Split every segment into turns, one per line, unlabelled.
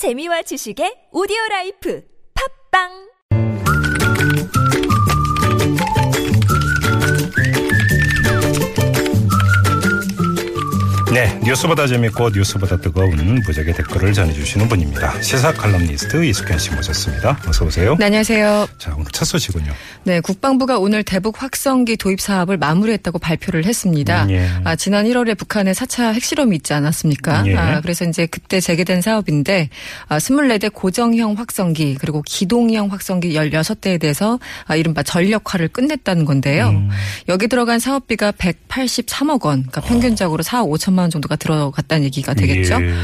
재미와 지식의 오디오 라이프. 팟빵
네, 뉴스보다 재밌고 뉴스보다 뜨거운 무적의 댓글을 전해주시는 분입니다. 시사 칼럼니스트 이숙현 씨 모셨습니다. 어서 오세요.
네, 안녕하세요.
자, 오늘 첫 소식은요.
네, 국방부가 오늘 대북 확성기 도입 사업을 마무리했다고 발표를 했습니다.
예.
아, 지난 1월에 북한의 4차 핵실험이 있지 않았습니까?
예.
아, 그래서 이제 그때 재개된 사업인데 아, 24대 고정형 확성기 그리고 기동형 확성기 16대에 대해서 아, 이른바 전력화를 끝냈다는 건데요.
음.
여기 들어간 사업비가 183억 원, 그러니까 평균적으로 4억 5천만 원 정도가 들어갔다는 얘기가 되겠죠.
예.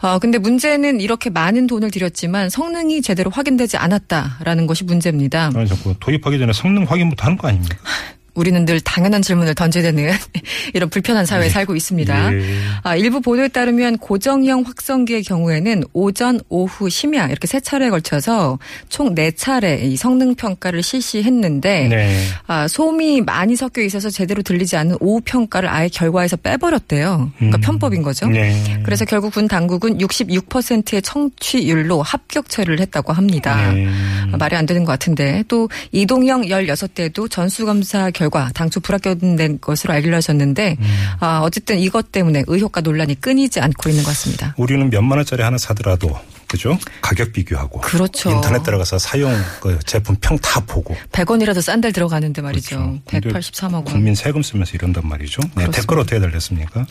아, 근데 문제는 이렇게 많은 돈을 들였지만 성능이 제대로 확인되지 않았다라는 것이 문제입니다.
아니, 자꾸 도입하기 전에 성능 확인부터 하는 거 아닙니까?
우리는 늘 당연한 질문을 던져야 되는 이런 불편한 사회에 살고 있습니다.
예.
아, 일부 보도에 따르면 고정형 확성기의 경우에는 오전, 오후, 심야 이렇게 세 차례에 걸쳐서 총 네 차례 이 성능 평가를 실시했는데
네.
아, 소음이 많이 섞여 있어서 제대로 들리지 않는 오후 평가를 아예 결과에서 빼버렸대요. 그러니까
음.
편법인 거죠.
네.
그래서 결국 군 당국은 66%의 청취율로 합격 처리를 했다고 합니다.
네.
아, 말이 안 되는 것 같은데 또 이동형 16대도 전수검사 결과 당초 불합격된 것으로 알려졌는데
음.
아, 어쨌든 이것 때문에 의혹과 논란이 끊이지 않고 있는 것 같습니다.
우리는 몇만 원짜리 하나 사더라도 그죠? 가격 비교하고
그렇죠.
인터넷 들어가서 사용 그 제품 평 다 보고
100원이라도 싼 데를 들어가는데 말이죠.
그렇죠. 근데
183억 원.
국민 세금 쓰면서 이런단 말이죠. 네. 댓글 어떻게 달렸습니까?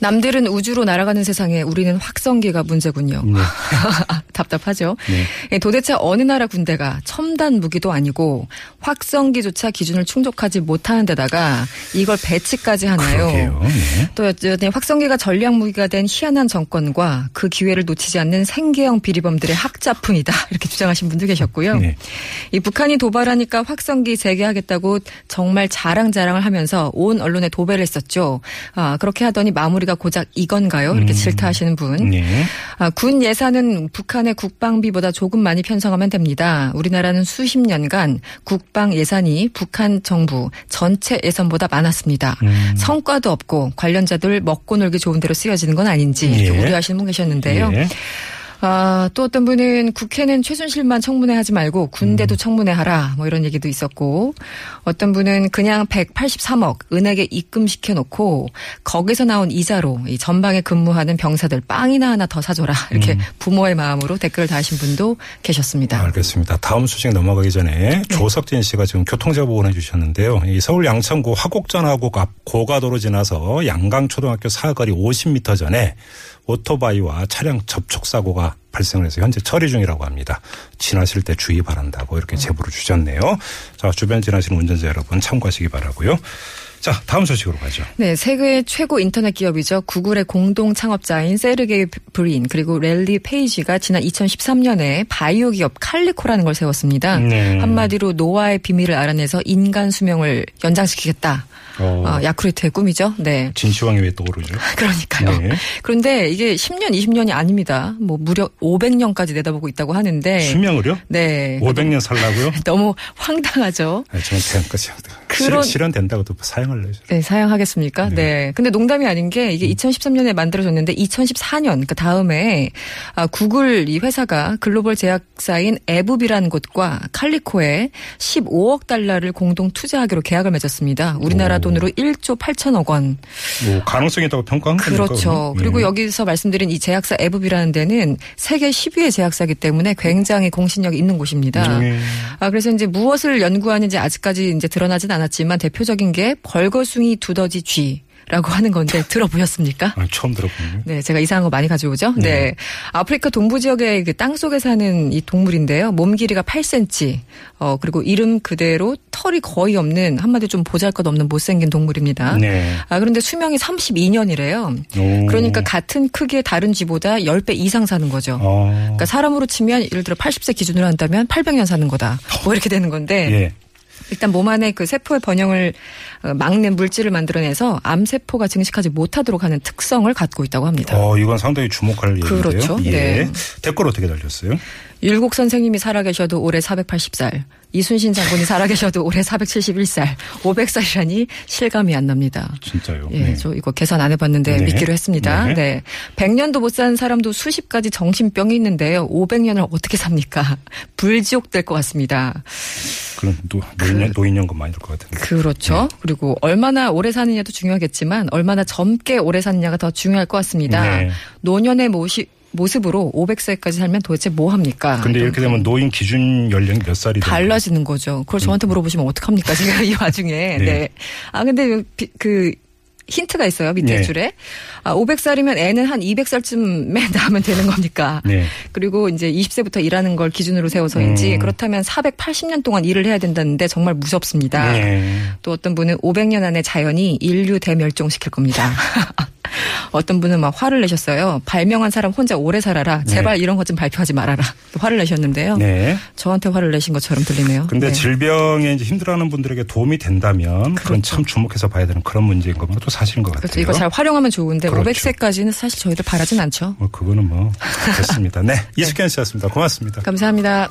남들은 우주로 날아가는 세상에 우리는 확성기가 문제군요.
네.
답답하죠.
네.
예, 도대체 어느 나라 군대가 첨단 무기도 아니고 확성기조차 기준을 충족하지 못하는 데다가 이걸 배치까지 하나요?
네.
또 여전히 확성기가 전략 무기가 된 희한한 정권과 그 기회를 놓치지 않는 생계형 비리범들의 학자품이다 이렇게 주장하신 분도 계셨고요.
네.
이 북한이 도발하니까 확성기 재개하겠다고 정말 자랑자랑을 하면서 온 언론에 도배를 했었죠. 아 그렇게 하더니 마무리가 고작 이건가요? 이렇게
음.
질타하시는 분.
네.
아, 군 예산은 북한의 국방비보다 조금 많이 편성하면 됩니다. 우리나라는 수십 년간 국방 예산이 북한 정부 전체 예산보다 많았습니다.
음.
성과도 없고 관련자들 먹고 놀기 좋은 대로 쓰여지는 건 아닌지
예.
좀 우려하시는 분 계셨는데요.
예.
아, 또 어떤 분은 국회는 최순실만 청문회 하지 말고 군대도
음.
청문회 하라 뭐 이런 얘기도 있었고 어떤 분은 그냥 183억 은행에 입금시켜 놓고 거기서 나온 이자로 이 전방에 근무하는 병사들 빵이나 하나 더 사줘라 이렇게
음.
부모의 마음으로 댓글을 다하신 분도 계셨습니다.
알겠습니다. 다음 소식 넘어가기 전에 조석진 씨가 지금 교통제보 보내주셨는데요. 이 서울 양천구 화곡전하고 앞 고가도로 지나서 양강초등학교 사거리 50m 전에 오토바이와 차량 접촉 사고가 발생을 해서 현재 처리 중이라고 합니다. 지나실 때 주의 바란다고 이렇게 제보를 주셨네요. 자, 주변 지나시는 운전자 여러분 참고하시기 바라고요. 자, 다음 소식으로 가죠.
네, 세계 최고 인터넷 기업이죠. 구글의 공동 창업자인 세르게이 브린 그리고 랠리 페이지가 지난 2013년에 바이오 기업 칼리코라는 걸 세웠습니다.
네.
한마디로 노화의 비밀을 알아내서 인간 수명을 연장시키겠다.
어,
어, 야쿠르트의 꿈이죠. 네.
진시황이 왜 떠오르죠?
그러니까요.
네.
그런데 이게 10년, 20년이 아닙니다. 뭐 무려 500년까지 내다보고 있다고 하는데.
수명을요?
네.
500년 살라고요?
너무 황당하죠.
네, 저는 그냥 끝이
그런-
실현 된다고 또 사용할래요.
네, 사양하겠습니까?
네.
네. 근데 농담이 아닌 게 이게 2013년에 만들어졌는데 2014년 그 다음에 아, 구글 이 회사가 글로벌 제약사인 에브비라는 곳과 칼리코에 15억 달러를 공동 투자하기로 계약을 맺었습니다. 우리나라
오.
돈으로 1조 8천억 원.
뭐 가능성이 있다고 평가한 거니까.
그렇죠.
그러면.
그리고
예.
여기서 말씀드린 이 제약사 에브비라는 데는 세계 10위의 제약사이기 때문에 굉장히 공신력이 있는 곳입니다.
예.
아, 그래서 이제 무엇을 연구하는지 아직까지 이제 드러나진 않았 지만 대표적인 게 벌거숭이 두더지 쥐 라고 하는 건데 들어보셨습니까?
아, 처음 들어보네요.
네, 제가 이상한 거 많이 가져오죠. 네. 아프리카 동부 지역의 그 땅 속에 사는 이 동물인데요. 몸 길이가 8cm. 어, 그리고 이름 그대로 털이 거의 없는 한마디로 좀 보잘 것 없는 못생긴 동물입니다.
네.
아, 그런데 수명이 32년이래요.
오.
그러니까 같은 크기의 다른 쥐보다 10배 이상 사는 거죠.
어.
그러니까 사람으로 치면 예를 들어 80세 기준으로 한다면 800년 사는 거다. 뭐 이렇게 되는 건데
예.
일단 몸 안에 그 세포의 번영을 어, 막는 물질을 만들어내서 암 세포가 증식하지 못하도록 하는 특성을 갖고 있다고 합니다.
어, 이건 상당히 주목할 얘기인데요.
그렇죠.
예.
네.
댓글 어떻게 달렸어요?
율곡 선생님이 살아계셔도 올해 480살, 이순신 장군이 살아계셔도 올해 471살, 500살이라니 실감이 안 납니다.
진짜요.
예,
네.
저 이거 계산 안 해봤는데
네.
믿기로 했습니다.
네.
네. 100년도 못산 사람도 수십 가지 정신병이 있는데요. 500년을 어떻게 삽니까? 불지옥 될 것 같습니다.
그럼 노, 노인연, 노인연금 많이 들 것 같은데.
그렇죠. 그리고 얼마나 오래 사느냐도 중요하겠지만 얼마나 젊게 오래 사느냐가 더 중요할 것 같습니다.
네.
노년의 모시, 모습으로 500세까지 살면 도대체 뭐 합니까?
근데 이렇게 되면 노인 기준 연령이 몇 살이
달라지는 거죠. 그걸 저한테 물어보시면 어떡합니까? 지금 이 와중에.
네.
네. 아, 근데 비- 그 힌트가 있어요. 밑에
네.
줄에. 아, 500살이면 애는 한 200살쯤에 낳으면 되는 겁니까?
네.
그리고 이제 20세부터 일하는 걸 기준으로 세워서인지
음.
그렇다면 480년 동안 일을 해야 된다는데 정말 무섭습니다.
네.
또 어떤 분은 500년 안에 자연이 인류 대멸종시킬 겁니다. 어떤 분은 막 화를 내셨어요. 발명한 사람 혼자 오래 살아라. 제발 이런 것 좀 발표하지 말아라. 또 화를 내셨는데요.
네.
저한테 화를 내신 것처럼 들리네요.
근데
네.
질병에 이제 힘들어하는 분들에게 도움이 된다면 그건참 주목해서 봐야 되는 그런 문제인 것만 또 사실인 것 같아요.
그렇죠. 이거 잘 활용하면 좋은데
그렇죠.
500세까지는 사실 저희들 바라진 않죠.
뭐 그거는 뭐 됐습니다. 네. 이숙현 씨였습니다. 고맙습니다.
감사합니다.